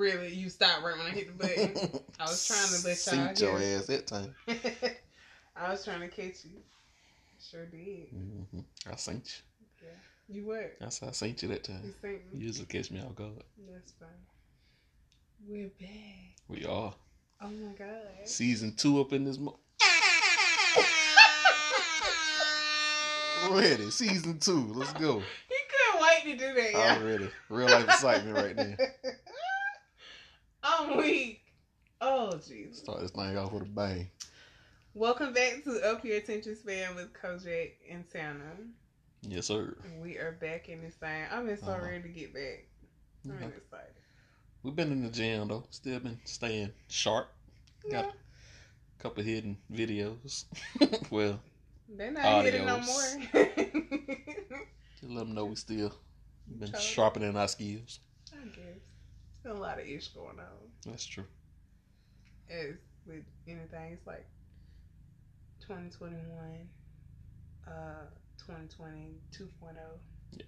Really, you stopped right when I hit the button. I was trying to let y'all Seat your ass that time. I was trying to catch you. Sure did. hmm I seen you. Yeah. You what? I said I seen you that time. You time. think You usually catch me off guard. That's fine. We're back. We are. Oh my god. Season two up in this mo- Ready. Season two. Let's go. He couldn't wait to do that, yeah. Already. Real life excitement right there. I'm weak. Oh jeez. Start this thing off with a bang. Welcome back to Up Your Attention Span with Co-Jack and Tana. Yes, sir. We are back in this thing. I'm just so Uh-huh. ready to get back. I'm really excited. We've been in the gym though. Still been staying sharp. Got Yeah, a couple hidden videos. well, they're not hitting no more. just let them know we still been Try sharpening our skills. I guess. A lot of ish going on. That's true. As with anything, it's like 2021, uh, 2020 2.0. Yeah.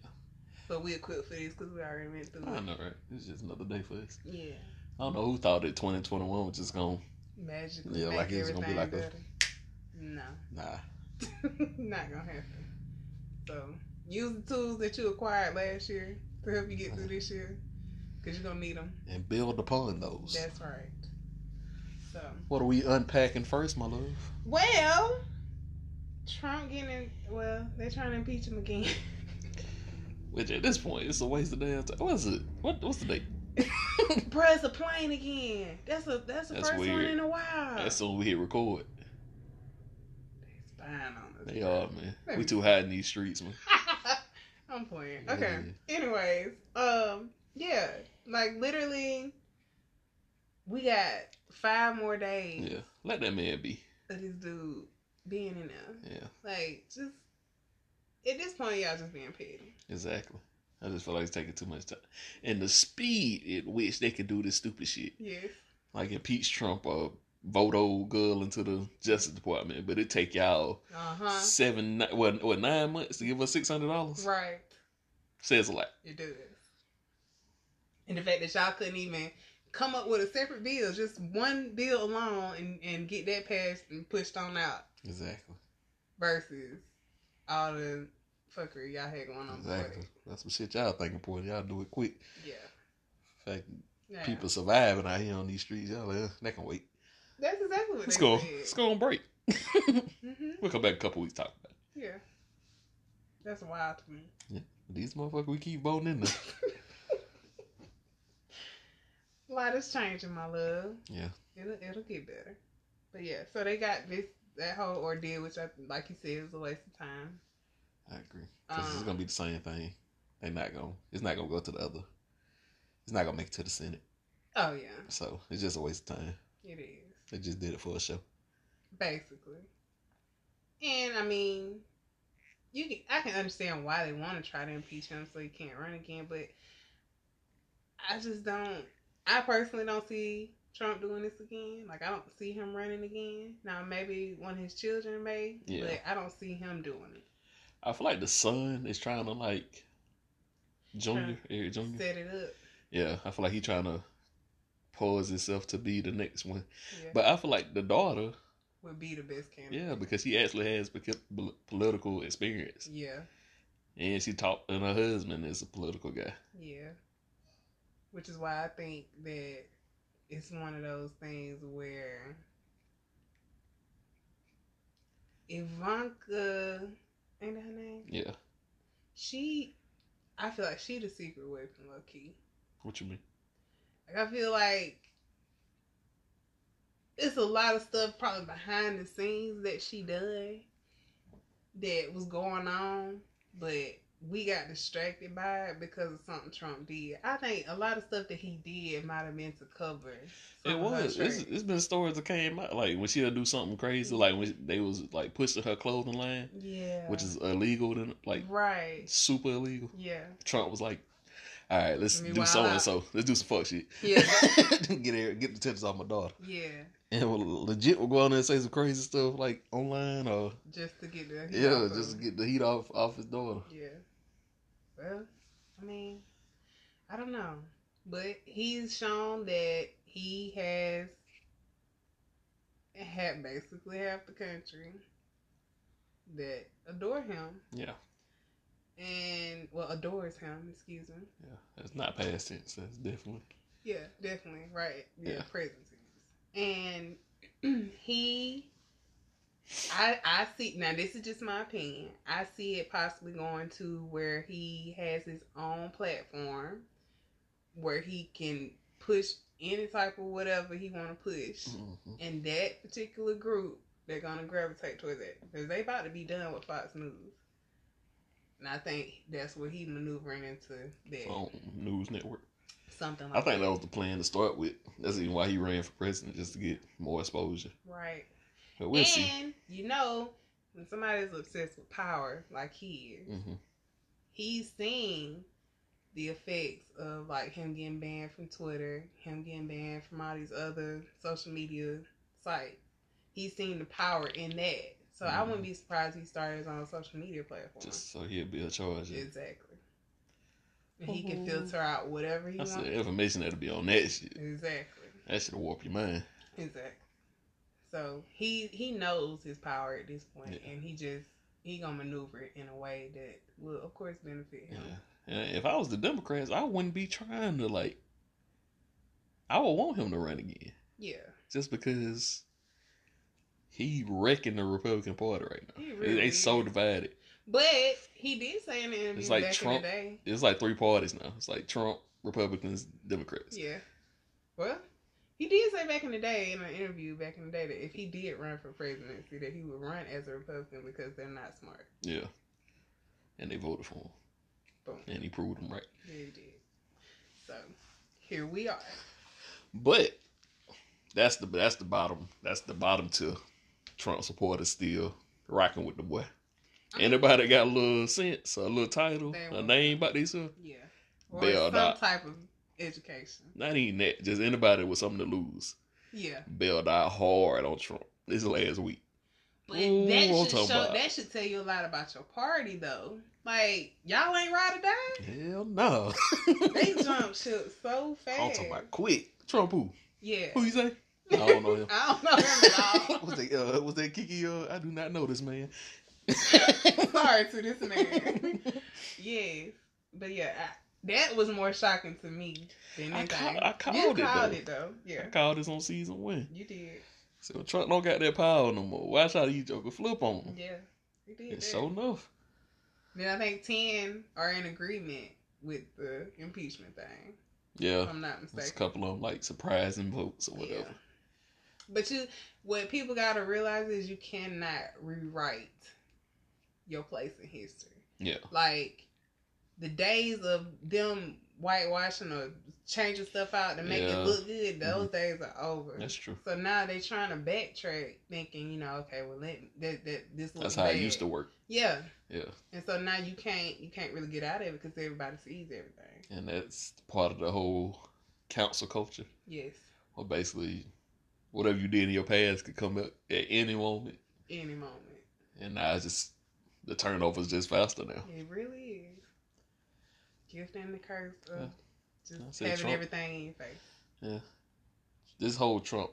But we equipped for this because we already went through I it. know, right? It's just another day for us. Yeah. I don't know who thought that 2021 was just gonna. Magically Yeah, like it's gonna be everything like a- No. Nah. Not gonna happen. So use the tools that you acquired last year to help you get through this year, cause you're gonna need them. And build upon those. That's right. So What are we unpacking first, my love? well, Trump getting well, they're trying to impeach him again. Which at this point, it's a waste of damn time. What is it? What What's the date? Press a plane again. That's a that's the That's first one in a while. That's when we hit record. They spying on us. They are, man. We too hot in these streets, man. I'm playing. Okay. Anyways, um, yeah, like literally, we got five more days Yeah. Let that man be. of this dude being in there. Yeah, Like, just at this point, y'all just being petty. exactly. I just feel like it's taking too much time. And the speed at which they can do this stupid shit. Yes. Like impeach Trump or vote old girl into the Justice Department. But it take y'all Uh huh. seven, ni- what, what, nine months to give us $600? Right. Says a lot. It does. And the fact that y'all couldn't even come up with a separate bill, just one bill alone, and and get that passed and pushed on out, Exactly. versus all the fuckery y'all had going on. Exactly. That's some shit y'all thinking for. Y'all do it quick. Yeah. In fact, Yeah. people surviving out here on these streets. Y'all, uh, they can wait. That's exactly what Let's they go. said. Let's go on break. hmm we'll come back in a couple weeks talk about it. Yeah. That's wild to me. Yeah. These motherfuckers, we keep voting in there. A lot is changing, my love. Yeah. It'll it'll get better. But yeah, so they got this that whole ordeal, which I like you said was a waste of time. I agree. Because it's Um, gonna be the same thing. They're not gonna. It's not gonna go to the other. It's not gonna make it to the Senate. Oh yeah, So it's just a waste of time. it is They just did it for a show. basically. And I mean, you can I can understand why they want to try to impeach him so he can't run again, but I just don't. I personally don't see Trump doing this again. Like I don't see him running again. Now maybe one of his children may, Yeah. but I don't see him doing it. I feel like the son is trying to like Junior, Eric Junior. Set it up. Yeah, I feel like he's trying to pose himself to be the next one. Yeah. But I feel like the daughter, would be the best candidate. yeah, because she actually has political experience, Yeah. and she talked, and her husband is a political guy. Yeah. Which is why I think that it's one of those things where Ivanka ain't that her name? Yeah, She I feel like she the secret weapon, low key. what you mean? Like I feel like it's a lot of stuff probably behind the scenes that she done that was going on, but we got distracted by it because of something Trump did. I think a lot of stuff that he did might have been to cover. It was. It's, it's been stories that came out like when she'll do something crazy, like when they was like pushing her clothing line, yeah, which is illegal, then like right. super illegal. Yeah, Trump was like, "All right, let's Let do so and so. Let's do some fuck shit. Yeah. get her, get the attention off my daughter." yeah, And we'll legit will go on there and say some crazy stuff like online or just to get the yeah, just to get the heat off off his daughter. Yeah. Well, I mean, I don't know. But he's shown that he has had basically half the country that adore him Yeah, and well adores him. Excuse me. yeah. That's not past tense. That's definitely. Yeah, definitely right. Yeah, Yeah. present tense. And he, I I see now. This is just my opinion. I see it possibly going to where he has his own platform, where he can push any type of whatever he want to push, Mhm. and that particular group they're gonna gravitate towards it because they about to be done with Fox News. And I think that's what he maneuvering into that On News Network. something like I think that was the plan to start with. That's even why he ran for president, just to get more exposure. right. But we'll see. and you know, when somebody's obsessed with power like he is, hmm he's seen the effects of like him getting banned from Twitter, him getting banned from all these other social media sites. He's seen the power in that. So I wouldn't be surprised he started his own social media platform. Just so he'll be a charge. exactly. And he can Oh. filter out whatever he That's wants. the information that'll be on that shit. Exactly. That should warp your mind. Exactly. So he he knows his power at this point, Yeah. and he just he gonna maneuver it in a way that will, of course, benefit Yeah. him. And if I was the Democrats, I wouldn't be trying to like. I would want him to run again, Yeah, just because he wrecking the Republican Party right now. He They- really they so divided. but he did say in the interview It's like back Trump. in the day. It's like three parties now. It's like Trump, Republicans, Democrats. Yeah. Well, he did say back in the day in an interview back in the day that if he did run for presidency, that he would run as a Republican because they're not smart. Yeah. And they voted for him, Boom. and he proved them right. Yeah, he did. So here we are. But that's the that's the bottom. That's the bottom to Trump supporters still rocking with the boy. Anybody got a little sense, a little title, a name about themselves? Yeah. Or Bailed some out. type of education. Not even that. Just anybody with something to lose. Yeah. Bailed out hard on Trump this last week. But Ooh, that should show about- that should tell you a lot about your party though. Like y'all ain't ride or die. Hell no. They jumped ship so fast. I'm talking about quick. Trump who? Yeah. Who you say? I don't know him. I don't know him at all. was that uh, was that Keke? Uh, I do not know this man. Sorry to this man. yes. But yeah, I, that was more shocking to me than I anything. I called you it, called though. it though. Yeah. I called this on season one. You did. So Trump don't got that power no more. Watch how you joker flip on him. Yeah. You did. It's so enough. Then I think ten are in agreement with the impeachment thing. Yeah. If I'm not There's a couple of them like surprising votes or whatever. Yeah. But you, what people gotta realize is you cannot rewrite your place in history. Yeah. Like the days of them whitewashing or changing stuff out to make Yeah. Mm-hmm. it look good, those days are over. That's true. So now they're trying to backtrack, thinking, you know, okay, well, let that that this looks That's how bad. it used to work. Yeah, Yeah. and so now you can't you can't really get out of it because everybody sees everything. And that's part of the whole cancel culture. Yes, Well, basically, whatever you did in your past could come up at any moment. any moment. And now it's just, the turnover is just faster now. It really is. Gift and the curse of Yeah. Just having Trump. everything in your face. Yeah. This whole Trump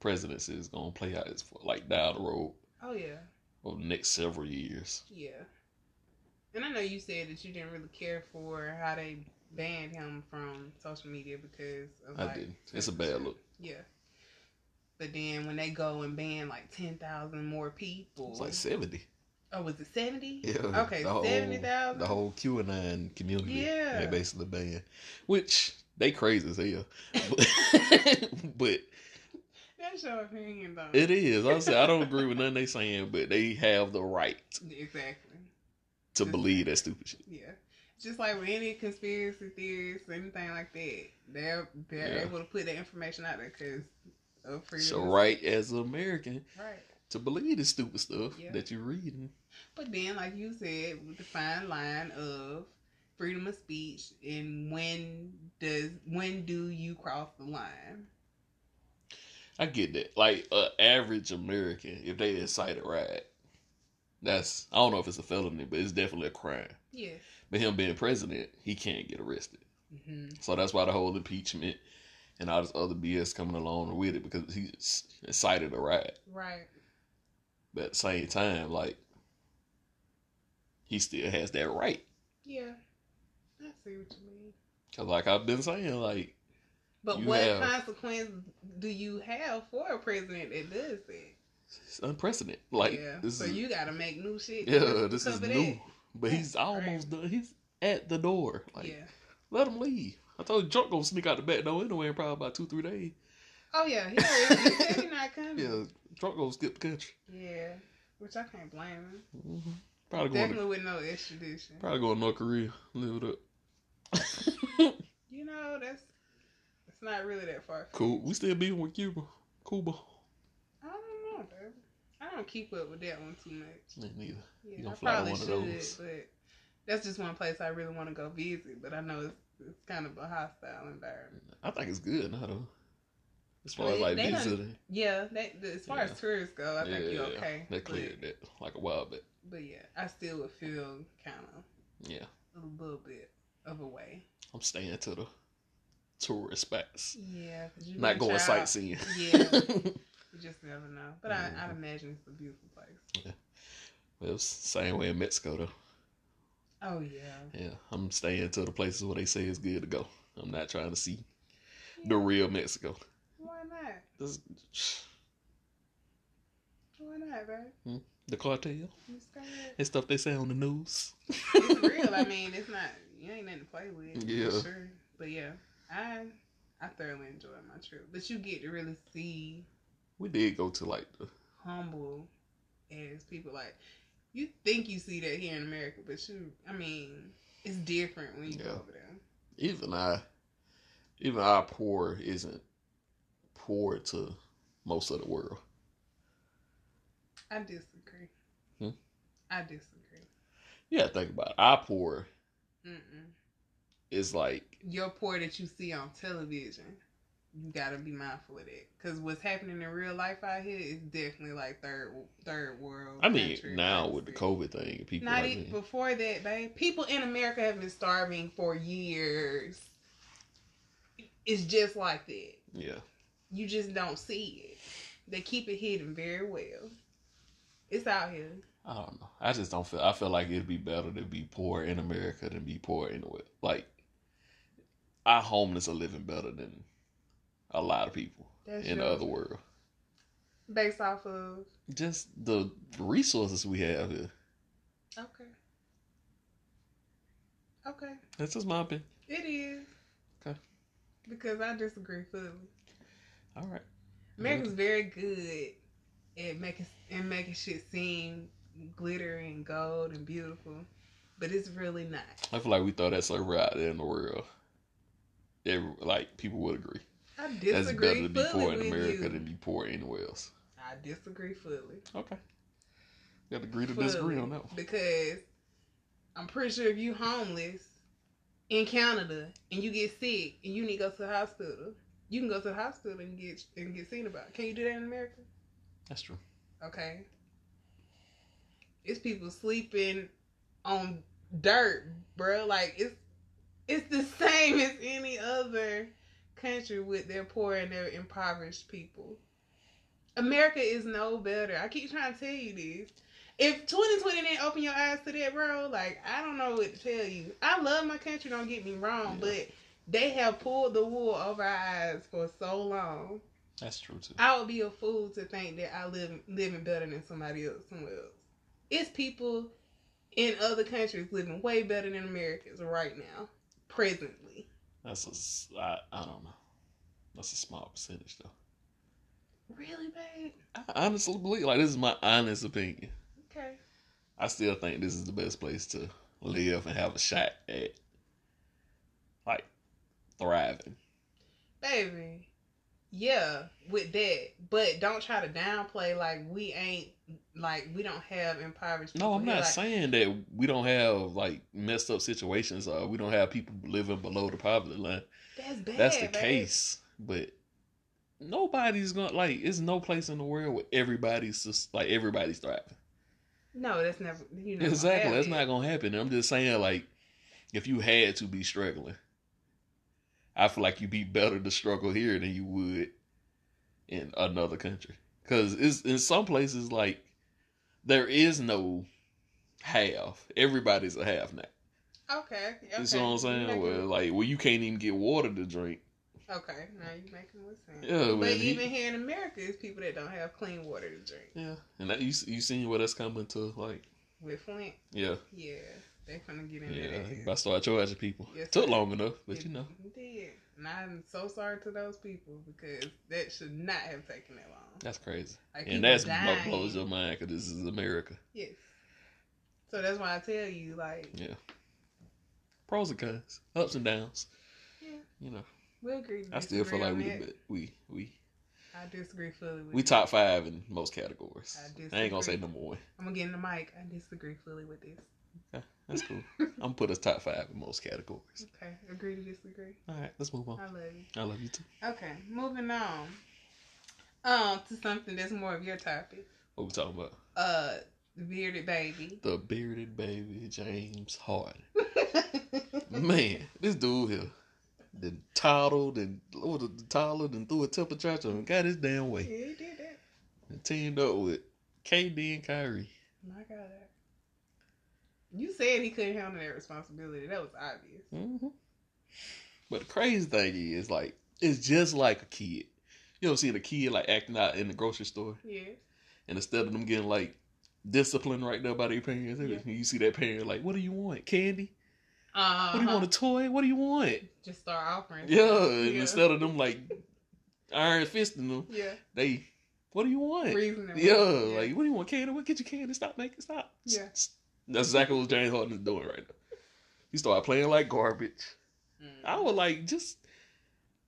presidency is going to play out as like down the road Oh yeah, over the next several years. yeah. And I know you said that you didn't really care for how they banned him from social media because of I like didn't. It's a bad look. Yeah. But then when they go and ban like ten thousand more people, It's like 70. Oh, was it seventy? Yeah. Okay, seventy thousand. The whole QAnon community. Yeah. They basically banned. Which, they crazy as hell. But, but That's your opinion, though. it is. I say I don't agree with nothing they saying, but they have the right exactly. to believe that stupid shit. Yeah. Just like with any conspiracy theories anything like that, they're they're Yeah. able to put that information out there because of freedom. So right as an American right. to believe this stupid stuff Yeah. that you're reading. But then, like you said, with the fine line of freedom of speech and when does when do you cross the line? I get that. Like a average American, if they incite a riot, that's I don't know if it's a felony, but it's definitely a crime. Yeah. But him being president, he can't get arrested. hmm So that's why the whole impeachment and all this other BS coming along with it because he's incited a riot. Right. But at the same time, like he still has that right. Yeah. I see what you mean. Cause like I've been saying, like But what have- consequence do you have for a president that does that? it's unprecedented. Like yeah. so is you got to make new shit. yeah, this is new. But he's almost done. He's at the door. Like yeah. let him leave. I told you Trump gonna sneak out the back door anyway in probably about two three days. Oh yeah. He already he said he not coming. Yeah, Trump gonna skip the country. Yeah. Which I can't blame him. hmm Probably going to, Definitely with no extradition. probably going to North Korea. Live it up. You know that's it's not really that far. cool. We still beefing with Cuba. Cuba. I don't know, baby. I don't keep up with that one too much. Me neither. Yeah, gonna I fly probably one of should, those. but that's just one place I really want to go visit. But I know it's, it's kind of a hostile environment. I think it's good now though. As far Well, as like they visiting, Yeah, that, as far Yeah. as tourists go, I think yeah, you're okay. they but, cleared that like a while back. But yeah, I still would feel kind of Yeah, a little bit of a way. I'm staying to the tourist spots, Yeah, you not going out- sightseeing. Yeah, you just never know. But I, I'd mm-hmm. imagine it's a beautiful place. Yeah, well, it's the same way in Mexico though. Oh yeah, Yeah, I'm staying to the places where they say it's good to go. I'm not trying to see the real Mexico. why not? This, Why not, babe? Hmm? The cartel You and stuff they say on the news. it's real. I mean, it's not. You ain't nothing to play with. Yeah. For sure. But yeah, I I thoroughly enjoyed my trip. But you get to really see We did go to like the humble as people. Like you think you see that here in America, but you, I mean, it's different when you go over there. even I, even our poor isn't poor to most of the world. I disagree. I disagree. Yeah, think about it. Our poor Mm-mm. is like Your poor that you see on television, you gotta be mindful of that. Cause what's happening in real life out here is definitely like third third world. I mean country now with the. COVID thing, people Not like even me. before that, babe. People in America have been starving for years. It's just like that. yeah, You just don't see it. They keep it hidden very well. It's out here. I don't know. I just don't feel. I feel like it'd be better to be poor in America than be poor anywhere. Like our homeless are living better than a lot of people That's in the other world. based off of Just the resources we have here. okay. Okay. That's just my opinion. It is. Okay. Because I disagree fully. All right. America's very good at making and making shit seem glittering and gold and beautiful, but it's really not. I feel like we throw that server out there in the world. Every, like people would agree. I disagree. That's better to be poor in America you. than be poor anywhere else. I disagree fully. Okay. You Got to agree to fully disagree on that one. Because I'm pretty sure if you homeless in Canada and you get sick and you need to go to the hospital, you can go to the hospital and get and get seen about. Can you do that in America? That's true. Okay. It's people sleeping on dirt, bro. Like it's it's the same as any other country with their poor and their impoverished people. America is no better. I keep trying to tell you this. If 2020 didn't open your eyes to that, bro, like I don't know what to tell you. I love my country, don't get me wrong, Yeah. but they have pulled the wool over our eyes for so long. That's true too. I would be a fool to think that I live living better than somebody else somewhere else. It's people in other countries living way better than Americans right now, presently. That's a. I, I don't know. That's a small percentage though. Really, babe? I honestly believe like this is my honest opinion. Okay. I still think this is the best place to live and have a shot at like thriving. Baby. Yeah, with that. But don't try to downplay like we ain't like we don't have impoverished No, I'm not like, saying that we don't have like messed up situations or we don't have people living below the poverty line. That's bad. That's the case. But nobody's gonna like it's no place in the world where everybody's just like everybody's thriving. No, that's never you know exactly. That's not gonna happen. I'm just saying like if you had to be struggling, I feel like you'd be better to struggle here than you would in another country. Because it's in some places like there is no half. Everybody's a half now. Okay. okay. You see what I'm saying? Well, like, well, you can't even get water to drink. Okay, now you're making more sense. Yeah, but he- even here in America, it's people that don't have clean water to drink Yeah, and that you you seen where that's coming to? Like, with Flint. yeah, Yeah, they finna get into yeah. About to start charging people. Yes, Took sir. long enough, but It you know, did. And I'm so sorry to those people because that should not have taken that long. that's crazy. Like, and that's dying. what blows your mind because this is America. Yes. So that's why I tell you, like, Yeah. Pros and cons, ups and downs. Yeah. You know, we agree. I still feel like we that. we we I disagree fully with we you. top five in most categories. I I, ain't gonna say number one. I'm gonna get in the mic. I disagree fully with this. Okay, that's cool. I'm gonna put us top five in most categories. Okay, agree to disagree. All right, let's move on. I love you. I love you too. Okay, moving on. Um, to something that's more of your topic. What we talking about? Uh, the bearded baby. The bearded baby, James Harden. Man, this dude here, then toddled and what the toddler and threw a temper trap and got his damn way. yeah, he did that. and teamed up with KD and Kyrie. My God. You said he couldn't handle that responsibility. That was obvious. hmm But the crazy thing is, like, it's just like a kid. You ever seen a kid like acting out in the grocery store, Yes. and instead of them getting like disciplined right there by their parents, Yeah. you see that parent like, "What do you want? Candy? Uh, What do you want? A toy? What do you want?" Just start offering. Yeah, stuff. and instead of them like iron fisting them, yeah, they, "What do you want?" reasoning. Yeah, like, "What do you want? Candy? What get you candy? Stop making stop." Yeah. That's exactly what James Harden is doing right now. He started playing like garbage. Mm. I would like just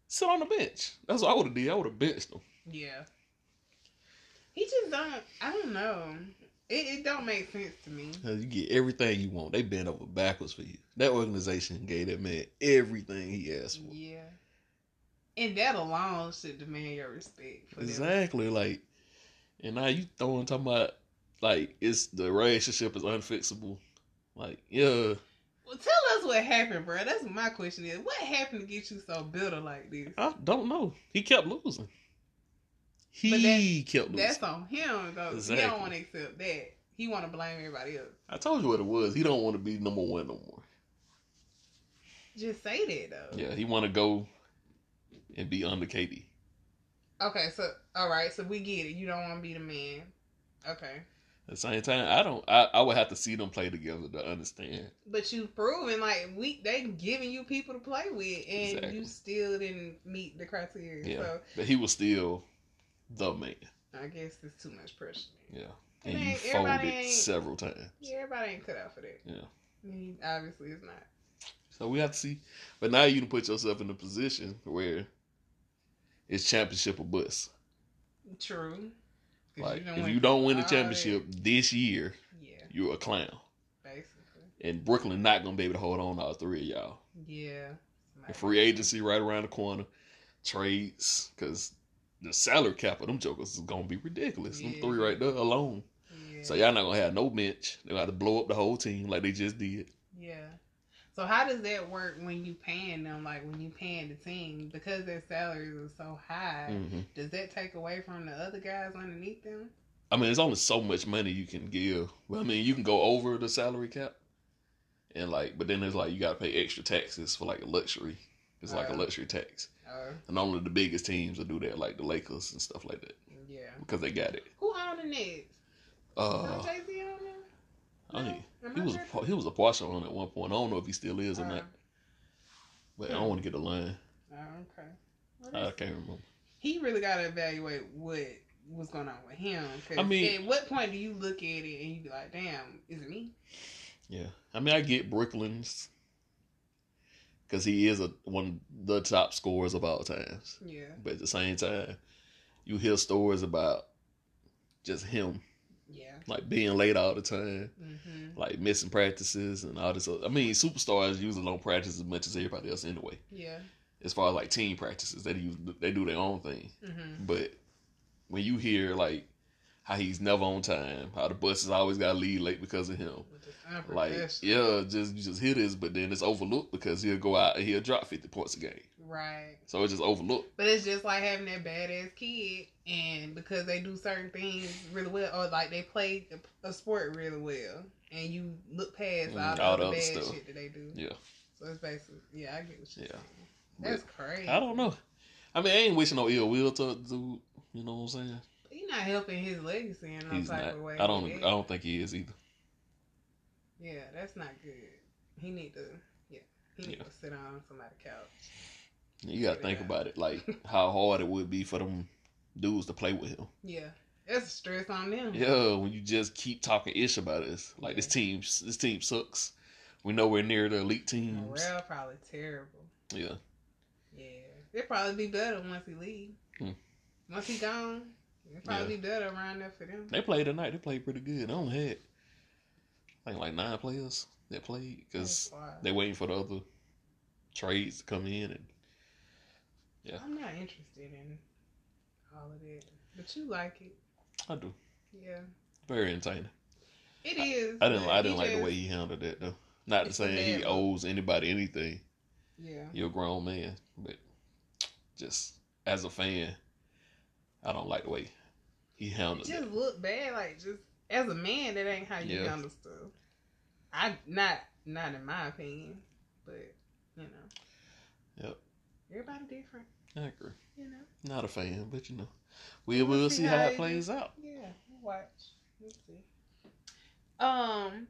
sit on the bench. That's what I would have did. I would have benched him. Yeah. He just don't. I don't know. It, it don't make sense to me. You get everything you want. They bend over backwards for you. That organization gave that man everything he asked for. Yeah. And that alone should demand your respect for them. Exactly. Like, and now you throwing talking about like it's the relationship is unfixable. Like, yeah, Well, tell us what happened, bro. That's my question is. What happened to get you so bitter like this? I don't know. He kept losing. He kept losing. That's on him, though. He don't want to accept that. He want to blame everybody else. I told you what it was. He don't want to be number one no more. Just say that though. Yeah, he want to go and be under KD. Okay, so all right, so we get it. You don't want to be the man. Okay, the same time, I don't. I, I would have to see them play together to understand. but you've proven like we they giving you people to play with, and Exactly. you still didn't meet the criteria. Yeah, So but he was still the man. I guess it's too much pressure. Yeah, It and you folded several times. Yeah, everybody ain't cut out for that. Yeah. And he obviously it's not. So we have to see. But now you can put yourself in a position where it's championship or bust. True. Like done if you don't win the championship this year, Yeah, you're a clown. basically. And Brooklyn not gonna be able to hold on to all three of y'all. Yeah. Free agency right around the corner, trades because the salary cap of them jokers is gonna be ridiculous. Them Yeah. three right there alone. Yeah. So y'all not gonna have no bench. They got to blow up the whole team like they just did. Yeah. So how does that work when you paying them? Like when you paying the team because their salaries are so high, hmm does that take away from the other guys underneath them? I mean, there's only so much money you can give. Well, I mean, you can go over the salary cap, and like, but then there's like you gotta pay extra taxes for like a luxury. It's like a Uh. luxury tax, Uh, and only the biggest teams will do that, like the Lakers and stuff like that, yeah. because they got it. Who owned the Nets? Uh, Jay Z on? I mean, he I was a, he was a partial on at one point. I don't know if he still is or Uh, not, but I don't want to get a line. Oh, okay. Well, I can't remember. he really got to evaluate what was going on with him. 'cause I mean- at what point do you look at it and you be like, "Damn, is it me?" Yeah, I mean, I get Brooklyn's because he is a one of the top scorers of all times. Yeah, But at the same time, you hear stories about just him yeah. like being late all the time, hmm like missing practices and all this. Other, I mean, superstars usually don't practice as much as everybody else anyway. Yeah. As far as like team practices, they use they do their own thing. hmm But when you hear like how he's never on time, how the bus buses always got to leave late because of him, like Like, yeah, just you just hear this, but then it's overlooked because he'll go out and he'll drop fifty points a game. Right. So it's just overlooked. But it's just like having that badass kid, and because they do certain things really well, or like they play a, a sport really well, and you look past Mm, all the the bad stuff. shit that they do. Yeah. So it's basically, yeah, I get what you're Yeah. saying. That's crazy. I don't know. I mean, I ain't wishing no ill will to dude. You know what I'm saying? He's not helping his legacy in no He's type not. of way. I don't. I don't think he is either. Yeah, that's not good. He need to. Yeah, he need Yeah. to sit on somebody's couch. You gotta think Yeah. about it, like how hard it would be for them dudes to play with him. Yeah, that's a stress on them. Yeah, when you just keep talking ish about us, like this team, this team sucks. We're nowhere near the elite teams. Morale probably terrible. Yeah, Yeah, it'd probably be better once he leave. Hmm. Once he gone, it'd probably be better around there for them. they played tonight. They played pretty good. They only had, I think, like nine players that played because they waiting for the other trades to come in and Yeah. I'm not interested in all of that, but you like it. I do. Yeah, Very entertaining. it is. I didn't. I didn't like the way he handled that though. Not to It's a say he owes anybody anything. Yeah. You're a grown man, but just as a fan, I don't like the way he handled It just it. look bad. Like just as a man, that ain't how you Yeah. handle stuff. I not not in my opinion, but you know. Yep. Everybody different, I agree. you know. Not a fan, but you know, we We'll will see see how how it it plays out. Yeah, watch, we'll watch. Let's see. Um.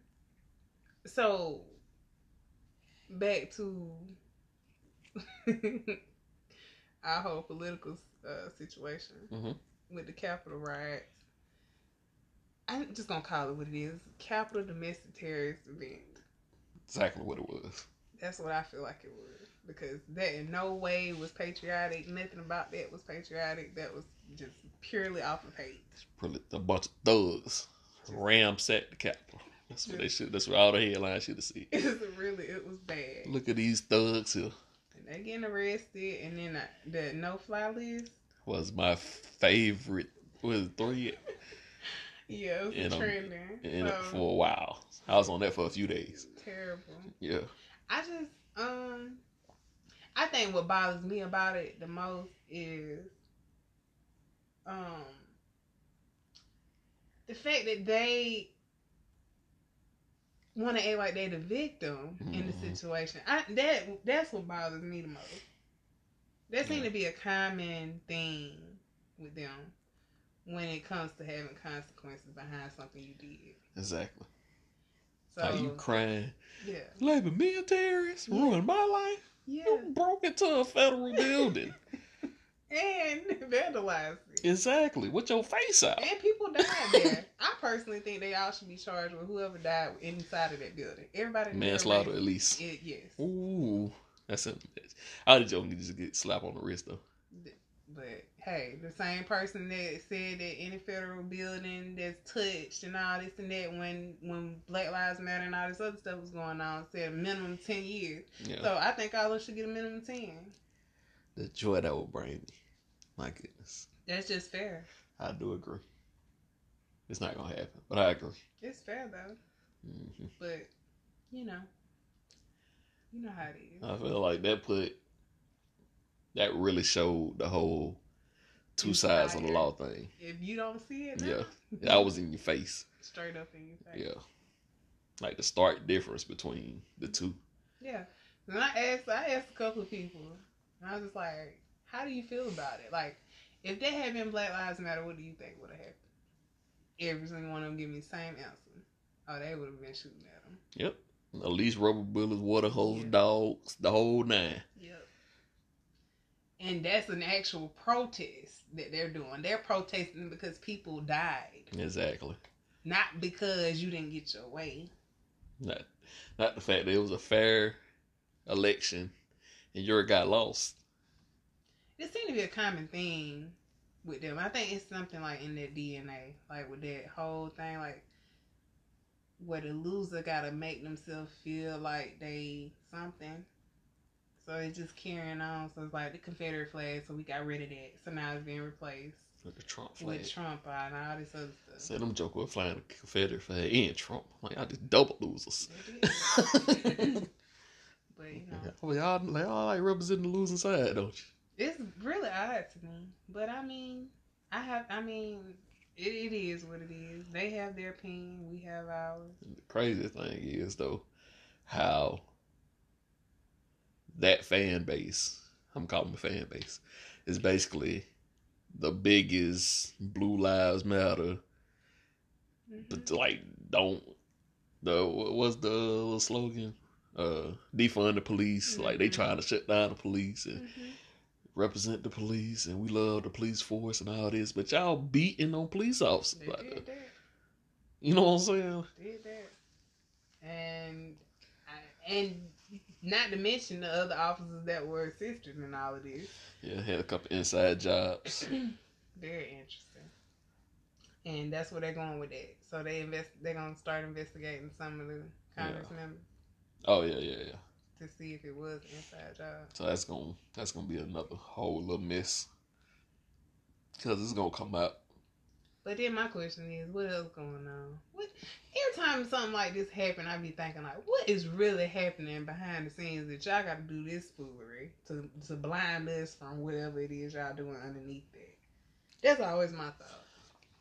So back to our whole political uh, situation Mhm. with the Capitol riots. I'm just gonna call it what it is: Capitol domestic terrorist event. Exactly what it was. That's what I feel like it was because that in no way was patriotic. Nothing about that was patriotic. That was just purely off of hate. A bunch of thugs ramsacked the Capitol. That's what they should. That's what all the headlines should have said. It was really, it was bad. Look at these thugs here. And they getting arrested, and then uh, the no fly list. Was my favorite. Was it three Yeah, it was trending. in so, for a while. I was on that for a few days. terrible. Yeah. I just um I think what bothers me about it the most is um the fact that they want to act like they're the victim in the Mhm. situation. I that that's what bothers me the most. That seems Yeah. to be a common thing with them when it comes to having consequences behind something you did. Exactly. So Are you crying? yeah, Labor me a terrorist? Yeah. Ruined my life? Yeah, You broke into a federal building. and vandalized it. exactly. With your face out. And people died there. I personally think they all should be charged with whoever died inside of that building. Everybody Manslaughter at least. It, yes, Ooh. That's a I joke need to just get slapped on the wrist though. but hey, the same person that said that any federal building that's touched and all this and that when when Black Lives Matter and all this other stuff was going on said minimum ten years. Yeah. So I think all of us should get a minimum ten. the joy that would bring me. My goodness. That's just fair. I do agree. It's not gonna happen, but I agree. It's fair though. hmm But you know, you know how it is. I feel like that put that really showed the whole two sides of the law thing. If you don't see it, now, Yeah. That was in your face. straight up in your face. Yeah. Like the stark difference between the two. Yeah. And I asked, I asked a couple of people, and I was just like, "How do you feel about it? Like, if there had been Black Lives Matter, what do you think would have happened?" Every single one of them give me the same answer. Oh, they would have been shooting at them. Yep. At least rubber bullets, water hose, Yeah. dogs, the whole nine. Yep. And that's an actual protest that they're doing. They're protesting because people died, Exactly. not because you didn't get your way. Not not the fact that it was a fair election and your guy lost. It seemed to be a common thing with them. I think it's something like in their DNA, like with that whole thing, like where the loser gotta make themselves feel like they something. So it's just carrying on. So it's like the Confederate flag. So we got rid of that. So now it's being replaced With the Trump flag. with Trump on and all this other stuff. Said them joker were flying the Confederate flag and Trump. Like I just double losers. But you know, Well, y'all, they all like representing the losing side, don't you? it's really odd to me. But I mean, I have. I mean, it, it is what it is. They have their opinion. We have ours. The crazy thing is though, how that fan base, I'm calling it a fan base, is basically the biggest Blue Lives Matter, Mhm. but like don't the what was the slogan? Uh, defund the police. Like they trying to shut down the police and Mhm. represent the police, and we love the police force and all this, but y'all beating on police officers. Like, you know what I'm saying? Did that. And I, and not to mention the other officers that were assisted in all of this. Yeah, had a couple inside jobs. Very interesting. And that's where they're going with that. So they invest. They're gonna start investigating some of the Congress members Oh yeah, yeah, yeah. to see if it was inside job. So that's gonna that's gonna be another whole little mess because it's gonna come out. But then my question is, what else going on? What every time something like this happen, I be thinking like, what is really happening behind the scenes that y'all got to do this foolery to to blind us from whatever it is y'all doing underneath that? That's always my thought.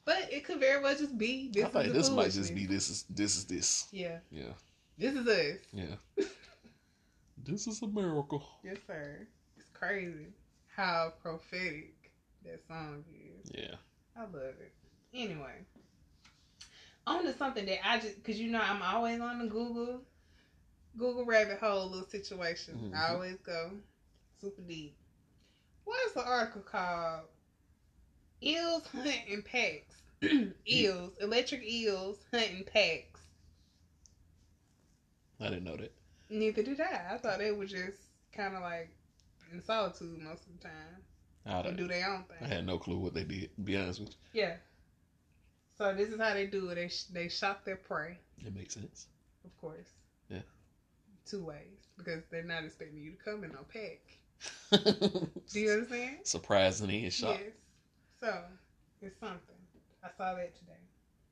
But it could very well just be this. I is think the this might just be this is this is this. Yeah, Yeah, this is us. yeah. this is America. Yes, sir. It's crazy how prophetic that song is. Yeah. I love it. Anyway, on to something that I just because you know I'm always on the Google Google rabbit hole little situation. I Mhm. always go super deep. What's the article called? Eels hunt in packs. eels, electric eels hunting packs. I didn't know that. Neither did I. I thought they were just kind of like in solitude most of the time I, do their own thing. I had no clue what they did. Be honest with you. Yeah. So this is how they do it. They sh- they shot their prey. it makes sense. Of course. Yeah. Two ways. Because they're not expecting you to come in no pack. Do you understand? Surprisingly, and shocked. Yes. So, it's something. I saw that today.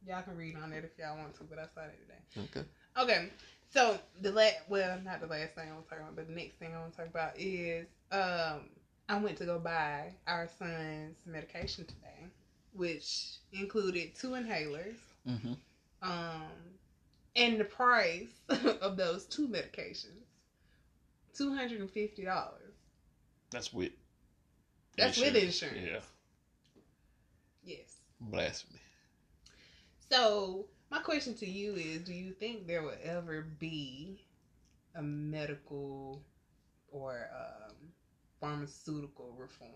Y'all can read on it if y'all want to, but I saw that today. Okay. Okay. So, the last, well, not the last thing I want to talk about, but the next thing I want to talk about is um, I went to go buy our son's medication today, which included two inhalers. Mm-hmm. Um, and the price of those two medications, two hundred and fifty dollars. That's with. That's with insurance. Yeah. Yes. Blasphemy. So my question to you is: Do you think there will ever be a medical or um, pharmaceutical reform?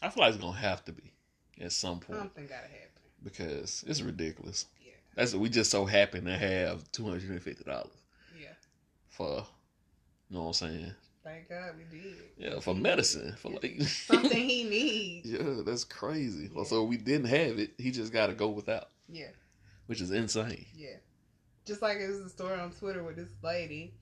I feel like it's gonna have to be at some point Something gotta happen. because it's ridiculous. Yeah. That's we just so happen to have two hundred and fifty dollars Yeah. for. You know what I'm saying? Thank God we did. Yeah, for medicine, for like Something he needs. yeah, that's crazy. Yeah. So we didn't have it. He just got to go without, Yeah. which is insane. Yeah. Just like it was a story on Twitter with this lady.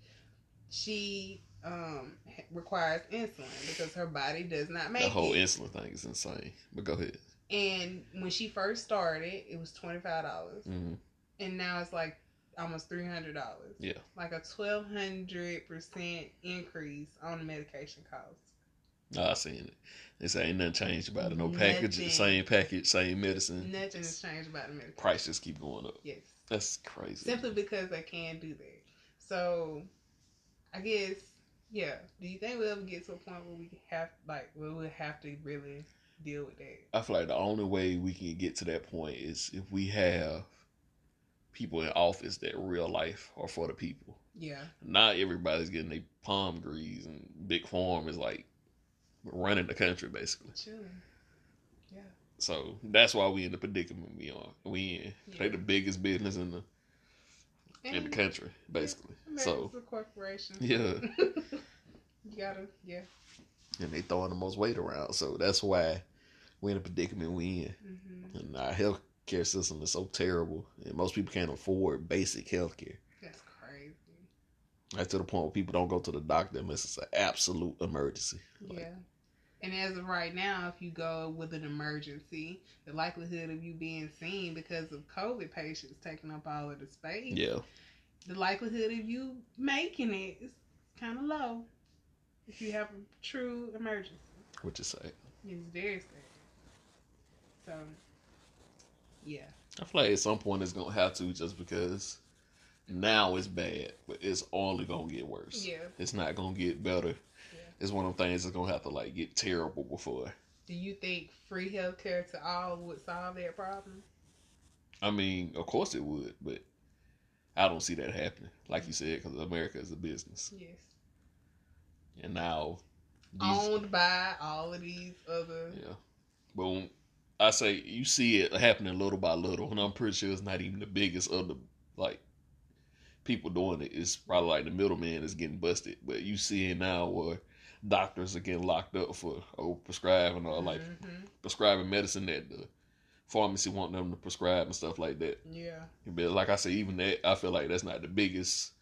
She um requires insulin because her body does not make The whole it. insulin thing is insane. But go ahead. And when she first started, it was twenty five dollars, hmm and now it's like almost three hundred dollars. Yeah. Like a twelve hundred percent increase on the medication cost. No, I seen it. They say ain't nothing changed about it. No Nothing. package, same package, same medicine. Nothing has changed about the medication. Price just keep going up. Yes. That's crazy. simply because they can do that. So, I guess, yeah. Do you think we'll ever get to a point where we have, like, where we'll have to really deal with that? I feel like the only way we can get to that point is if we have people in office that real life are for the people. Yeah, Not everybody's getting their palm grease and Big Pharma is like running the country basically. chilling. Yeah, So that's why we in the predicament we are. We in. They Yeah. the biggest business in the in the country, basically. So a corporation. yeah, you gotta, yeah. And they throwing the most weight around. So that's why we in a predicament we in. hmm And our health care system is so terrible, and most people can't afford basic health care. That's crazy. That's to the point where people don't go to the doctor unless it's an absolute emergency. Like, Yeah. And as of right now, if you go with an emergency, the likelihood of you being seen because of COVID patients taking up all of the space, yeah, the likelihood of you making it is kind of low if you have a true emergency. What you say? It's very sad. So, yeah. I feel like at some point it's gonna have to just because now it's bad, but it's only gonna get worse. Yeah. It's not gonna get better. Yeah. It's one of them things that's gonna have to like get terrible before. Do you think free healthcare to all would solve that problem? I mean, of course it would, but I don't see that happening. Like you said, because America is a business, Yes. And now these, Owned by all of these other. yeah. But when I say you see it happening little by little, and I'm pretty sure it's not even the biggest of the like people doing it. It's probably like the middleman is getting busted. But you see it now where doctors are getting locked up for over prescribing or like Mhm. prescribing medicine that the pharmacy want them to prescribe and stuff like that. Yeah. But like I say, even that I feel like that's not the biggest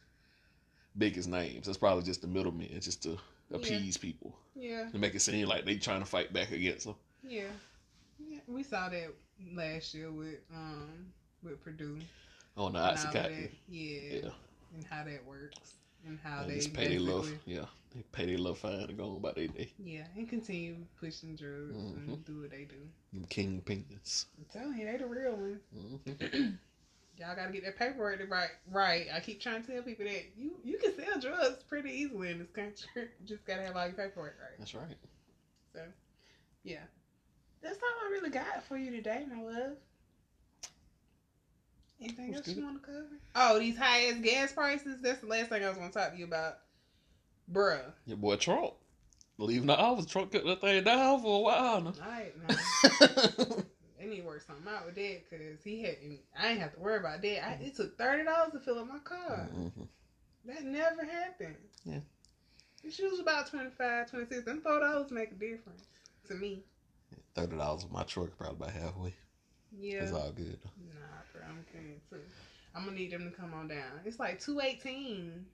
biggest names. That's probably just the middlemen, just to appease people Yeah. to make it seem like they trying to fight back against them. Yeah. Yeah. We saw that last year with um with Purdue. Oh no, and all icy that. Yeah. Yeah. And how that works. And how And they just pay their love. Yeah. They pay their love fine and go on about their day. Yeah, and continue pushing drugs Mhm. and do what they do. Kingpins. I'm telling you, they the real ones. hmm Y'all gotta get that paperwork right. Right. I keep trying to tell people that you you can sell drugs pretty easily in this country. You just gotta have all your paperwork right. That's right. So, yeah. That's all I really got for you today, my love. Anything else you want to cover? Oh, these high ass gas prices. That's the last thing I was going to talk to you about, bruh. Your boy Trump. Leaving the office, Trump cut that thing down for a while now. All right, now. Need to work something out with that because he had. I didn't have to worry about that. I, it took thirty dollars to fill up my car. Mhm. That never happened. Yeah. It was about 25 26 Them four dollars make a difference to me. Thirty dollars for my truck, probably about halfway. Yeah. It's all good. Nah, bro, I'm kidding too. I'm gonna need them to come on down. It's like two eighteen,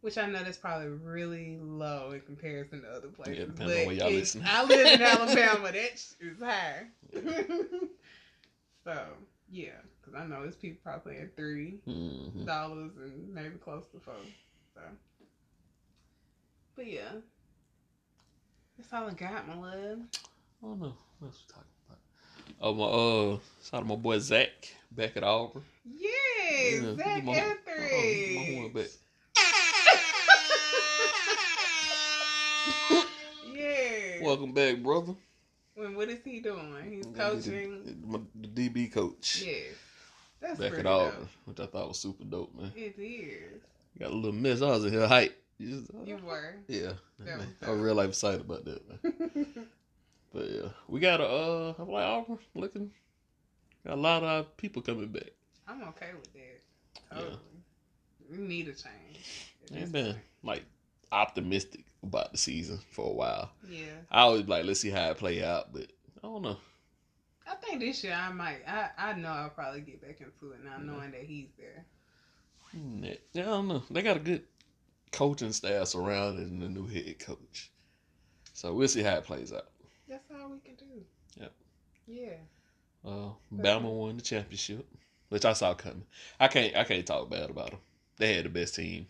which I know that's probably really low in comparison to other places. Yeah, depending on but where y'all listen. I live in Alabama. That is high. so yeah, because I know it's people probably at three hmm dollars and maybe close to four. So, but yeah, that's all I got, my love. I don't know. What else we talking about? Oh my uh shout out my boy Zach back at Auburn. Yes, Yeah, Zach my- uh-uh, my back. Yeah. Welcome back, brother. When what is he doing? He's coaching. The DB coach. Yes. That's back at Auburn, dope. which I thought was super dope, man. It is. Got a little miss. I was in here hype. You just- You were. yeah, was I was real life excited about that, man. But yeah, we got a uh, I'm like Auburn looking. Got a lot of people coming back. I'm okay with that. Yeah. Totally. We need a change. been like optimistic about the season for a while. Yeah. I always be like, let's see how it play out, but I don't know. I think this year I might. I, I know I'll probably get back into it now, Yeah. knowing that he's there. Hmm, Yeah, I don't know. They got a good coaching staff surrounding the new head coach, so we'll see how it plays out. That's all we can do. Yep. Yeah. Uh, Bama won the championship, which I saw coming. I can't, I can't talk bad about them. They had the best team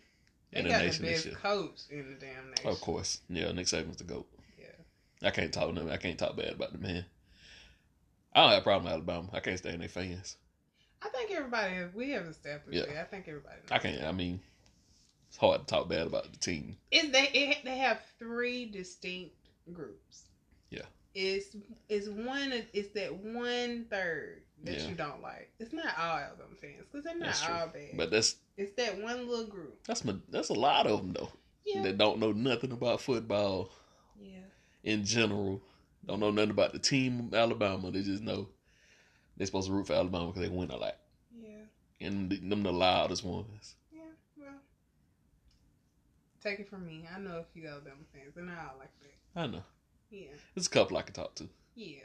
They in the got the nation this best coach in the damn nation. Of course, yeah. Nick Saban's the goat. Yeah. I can't talk I can't talk bad about the man. I don't have a problem with Alabama. I can't stand their fans. I think everybody we have established Yeah. that. I think everybody. Knows. I can't. I mean, it's hard to talk bad about the team. It, they it, they have three distinct groups. Yeah. It's it's one it's that one third that Yeah. you don't like. It's not all of them fans because they're not That's true. all bad. But that's it's that one little group. that's my, that's a lot of them though. Yeah. That don't know nothing about football yeah. in general. Don't know nothing about the team Alabama. They just know they're supposed to root for Alabama because they win a lot. Yeah. And them the loudest ones. Yeah. Well, take it from me. I know a few Alabama fans, and I all like that. I know. Yeah. There's a couple I can talk to. Yeah.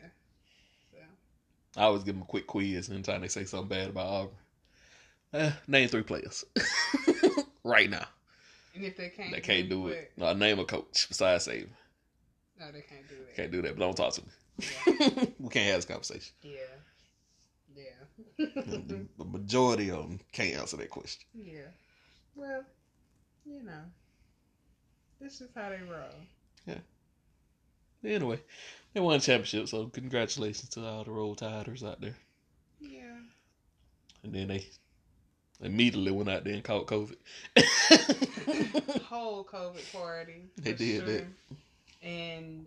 So I always give them a quick quiz anytime they say something bad about Auburn. Uh, name three players right now. and if they can't, They can't do it. No, name a coach besides Saban. No, they can't do that. Can't do that. But don't talk to me. Yeah. we can't have this conversation. Yeah. Yeah. the, the majority of them can't answer that question. yeah. Well, you know. this is how they roll. Anyway, they won a championship, so congratulations to all the Roll Tiders out there. Yeah. And then they immediately went out there and caught COVID. Whole COVID party. They did that. And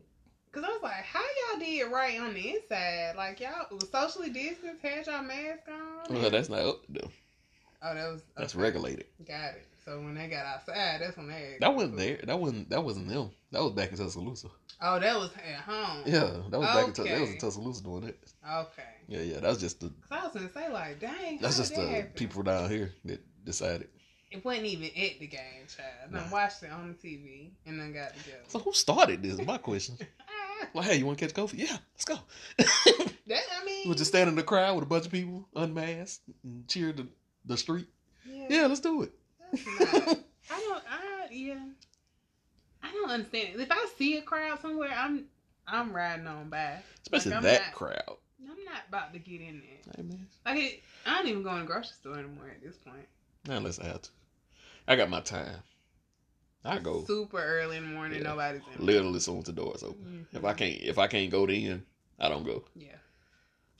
because I was like, how y'all did right on the inside? Like y'all was socially distanced, had y'all mask on. well, that's not up to them. oh, that was That's regulated. Got it. So when they got outside, that's when they That wasn't there. That wasn't. That wasn't them. That was back in Tuscaloosa. Oh, that was at home. Yeah, that was back in. Tus- That was in Tuscaloosa doing it. Okay. Yeah, yeah. That was just the. Cause I was gonna say like, dang, That's just that the happen? people down here that decided. It wasn't even at the game, child. I Nah. watched it on the TV and then got together. So who started this? is My question. Like, hey, you want to catch COVID? Yeah, let's go. that I mean, was just standing in the crowd with a bunch of people unmasked and cheered the, the street. yeah, Yeah, let's do it. I don't. I yeah. I don't understand. it. If I see a crowd somewhere, I'm I'm riding on by. Especially Like, that not- crowd. I'm not about to get in there. Hey, man. Like it, I don't even go in the grocery store anymore at this point. Not unless I have to. I got my time. I go super early in the morning. Yeah. Nobody's in. literally as soon as the doors open. Mhm. If I can't, if I can't go in, I don't go. Yeah.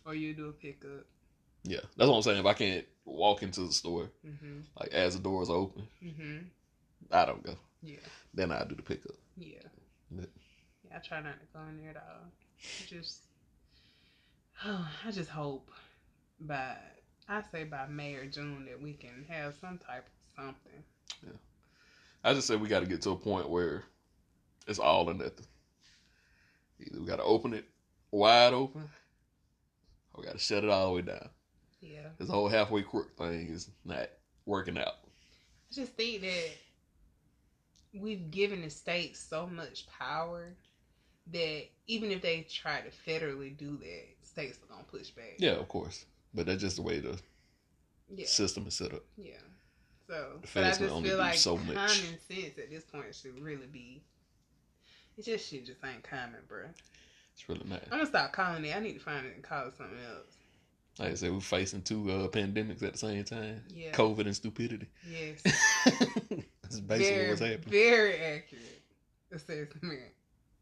Or you do a pickup. Yeah, that's what I'm saying. If I can't walk into the store Mhm. like as the doors open, Mhm. I don't go. Yeah. Then I do the pickup. Yeah. Yeah. Yeah. I try not to go in there at all. Just. I just hope by I say by May or June that we can have some type of something. Yeah. I just say we got to get to a point where it's all or nothing. Either we got to open it wide open, or we got to shut it all the way down. Yeah. This whole halfway crook thing is not working out. I just think that we've given the states so much power that even if they try to federally do that, states are gonna push back. Yeah, of course, but that's just the way the Yeah. system is set up. Yeah. So, The but I just only feel do like so common much. sense at this point should really be. It just shit just ain't common, bro. It's really not. I'm gonna stop calling it. I need to find it and call it something else. Like I said, we're facing two uh, pandemics at the same time: Yeah. COVID and stupidity. Yes. That's basically very, what's happening. very accurate assessment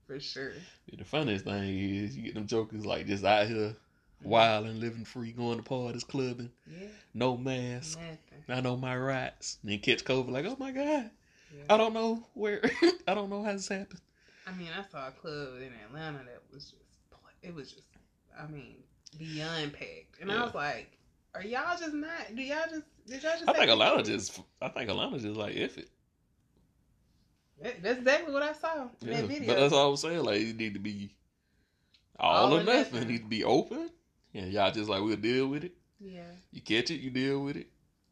for sure. The funniest thing is you get them jokers like just out here wild and living free, going to parties, clubbing, Yeah. no mask. Nothing. I know my rights. And then catch COVID like, oh my god, Yeah. I don't know where, I don't know how this happened. I mean, I saw a club in Atlanta that was just it was just, I mean, beyond packed, and Yeah. I was like, "Are y'all just not? Do y'all just? Did y'all just?" I think Atlanta just, I think Atlanta just like if it. That- That's exactly what I saw in Yeah, that video. but that's all I'm saying. Like, it need to be all, All or or nothing. nothing. It need to be open. And y'all just like, we'll deal with it. Yeah, You catch it, you deal with it.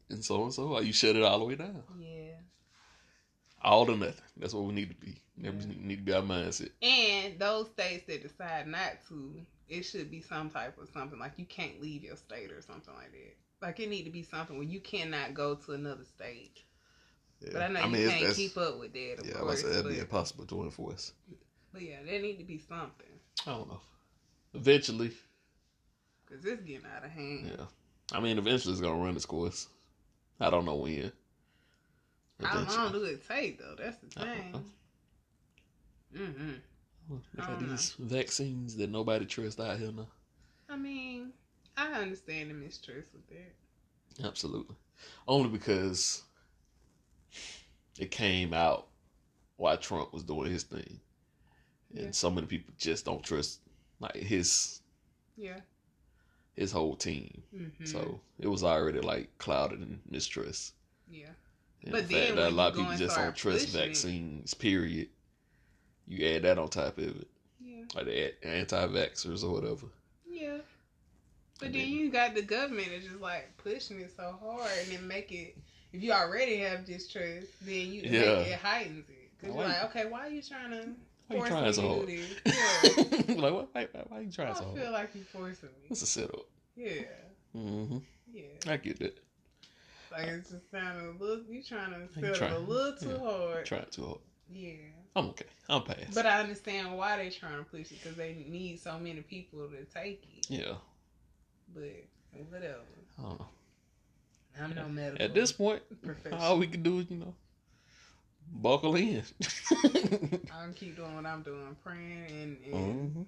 And so and so, or you shut it all the way down. yeah. All or nothing. That's what we need to be. That Yeah. need to be our mindset. And those states that decide not to, it should be some type of something like you can't leave your state or something like that. Like it need to be something where you cannot go to another state. Yeah. But I know you it's- can't that's- keep up with that, of Yeah, like I course. said, that'd be impossible to enforce. but yeah, there need to be something I don't know. Eventually, because it's getting out of hand. yeah. I mean, eventually it's gonna run its course. I don't know when. How long Eventually. do it take though? That's the I don't know. thing. Mm-hmm. They got these vaccines that nobody trusts out here now. I mean, I understand the mistrust with that. Absolutely. Only because it came out while Trump was doing his thing. And Yeah. so many people just don't trust like his Yeah. his whole team. Mm-hmm. So it was already like clouded in mistrust. yeah. And But the then fact that a lot of people just don't trust it- vaccines, period. You add that on top of it. Yeah. Like the anti vaxxers or whatever. Yeah. But And then you got the government that's just like pushing it so hard and then make it. If you already have distrust, then you Yeah. it, it heightens it. Cause you're like, okay, why are you trying to Why you force trying so hard? Yeah. like what? Why, why, why you I trying so hard? feel like you're forcing me. It's a setup. Yeah. hmm Yeah. I get that. Like it's just sounding a little. You trying to it trying- a little too yeah. hard. Trying too hard. Yeah. I'm okay. I'm past. But I understand why they're trying to push it because they need so many people to take it. yeah, But whatever. I don't know. I'm no medical. At this point, professional. all we can do is you know buckle in. I'm keep doing what I'm doing, praying and, and hmm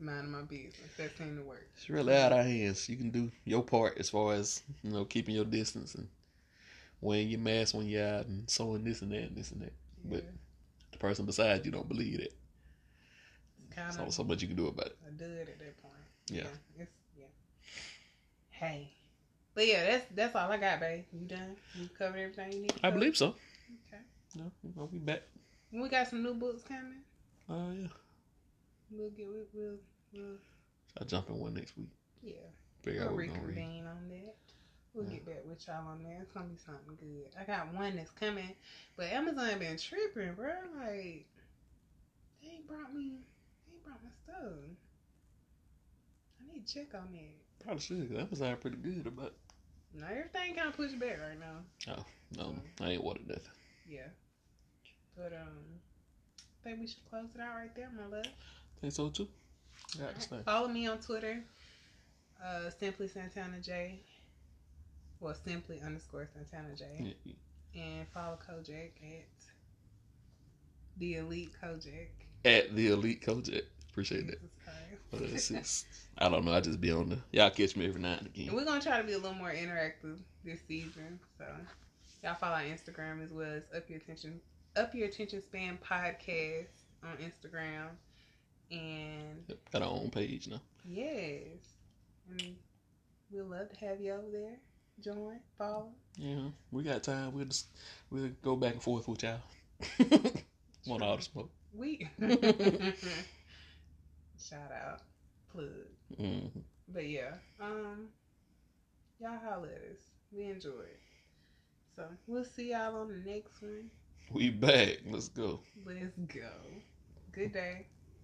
minding my business. That seemed to work. It's really out of hands. You can do your part as far as you know, keeping your distance and wearing your mask when you're out and so sewing this and that and this and that. But Yeah. The person beside you don't believe it. kind So of so much you can do about it. a dud at that point. Yeah. it's yeah. Hey, but yeah, that's that's all I got, babe. You done? You covered everything you need. to I believe so. Okay. No, we'll be back. We got some new books coming. Oh yeah. We'll get we'll, we'll, we'll I'll jump in one next week. yeah. Figure We'll what we're gonna read. reconvene on that. We'll get back with y'all on that. It's gonna be something good. I got one that's coming, but Amazon been tripping, bro. Like they ain't brought me, they ain't brought my stuff. I need to check on that. Probably should. Amazon pretty good about. Now everything kind of pushed back right now. Oh no, I ain't wanted nothing. Yeah, but um, I think we should close it out right there, my love. Think so too. This thing. Follow me on Twitter, uh, simply Santana J. Well, simply underscore Santana J. Yeah, And follow Co-Jack at the Elite Co-Jack. At the elite Co-Jack. Appreciate that. But it's, it's I don't know. I just be on the y'all catch me every now and And again. we're gonna try to be a little more interactive this season. So y'all follow our Instagram as well as Up Your Attention Up Your Attention Span Podcast on Instagram. And Yep, Got our own page now. yes. And we'd love to have you over there. Join, follow. Yeah, we got time. We'll just we'll go back and forth with y'all. Want all the smoke. We shout out. Plug. hmm But yeah, um, y'all holler at us. We enjoy it. So we'll see y'all on the next one. We back. Let's go. Let's go. Good day.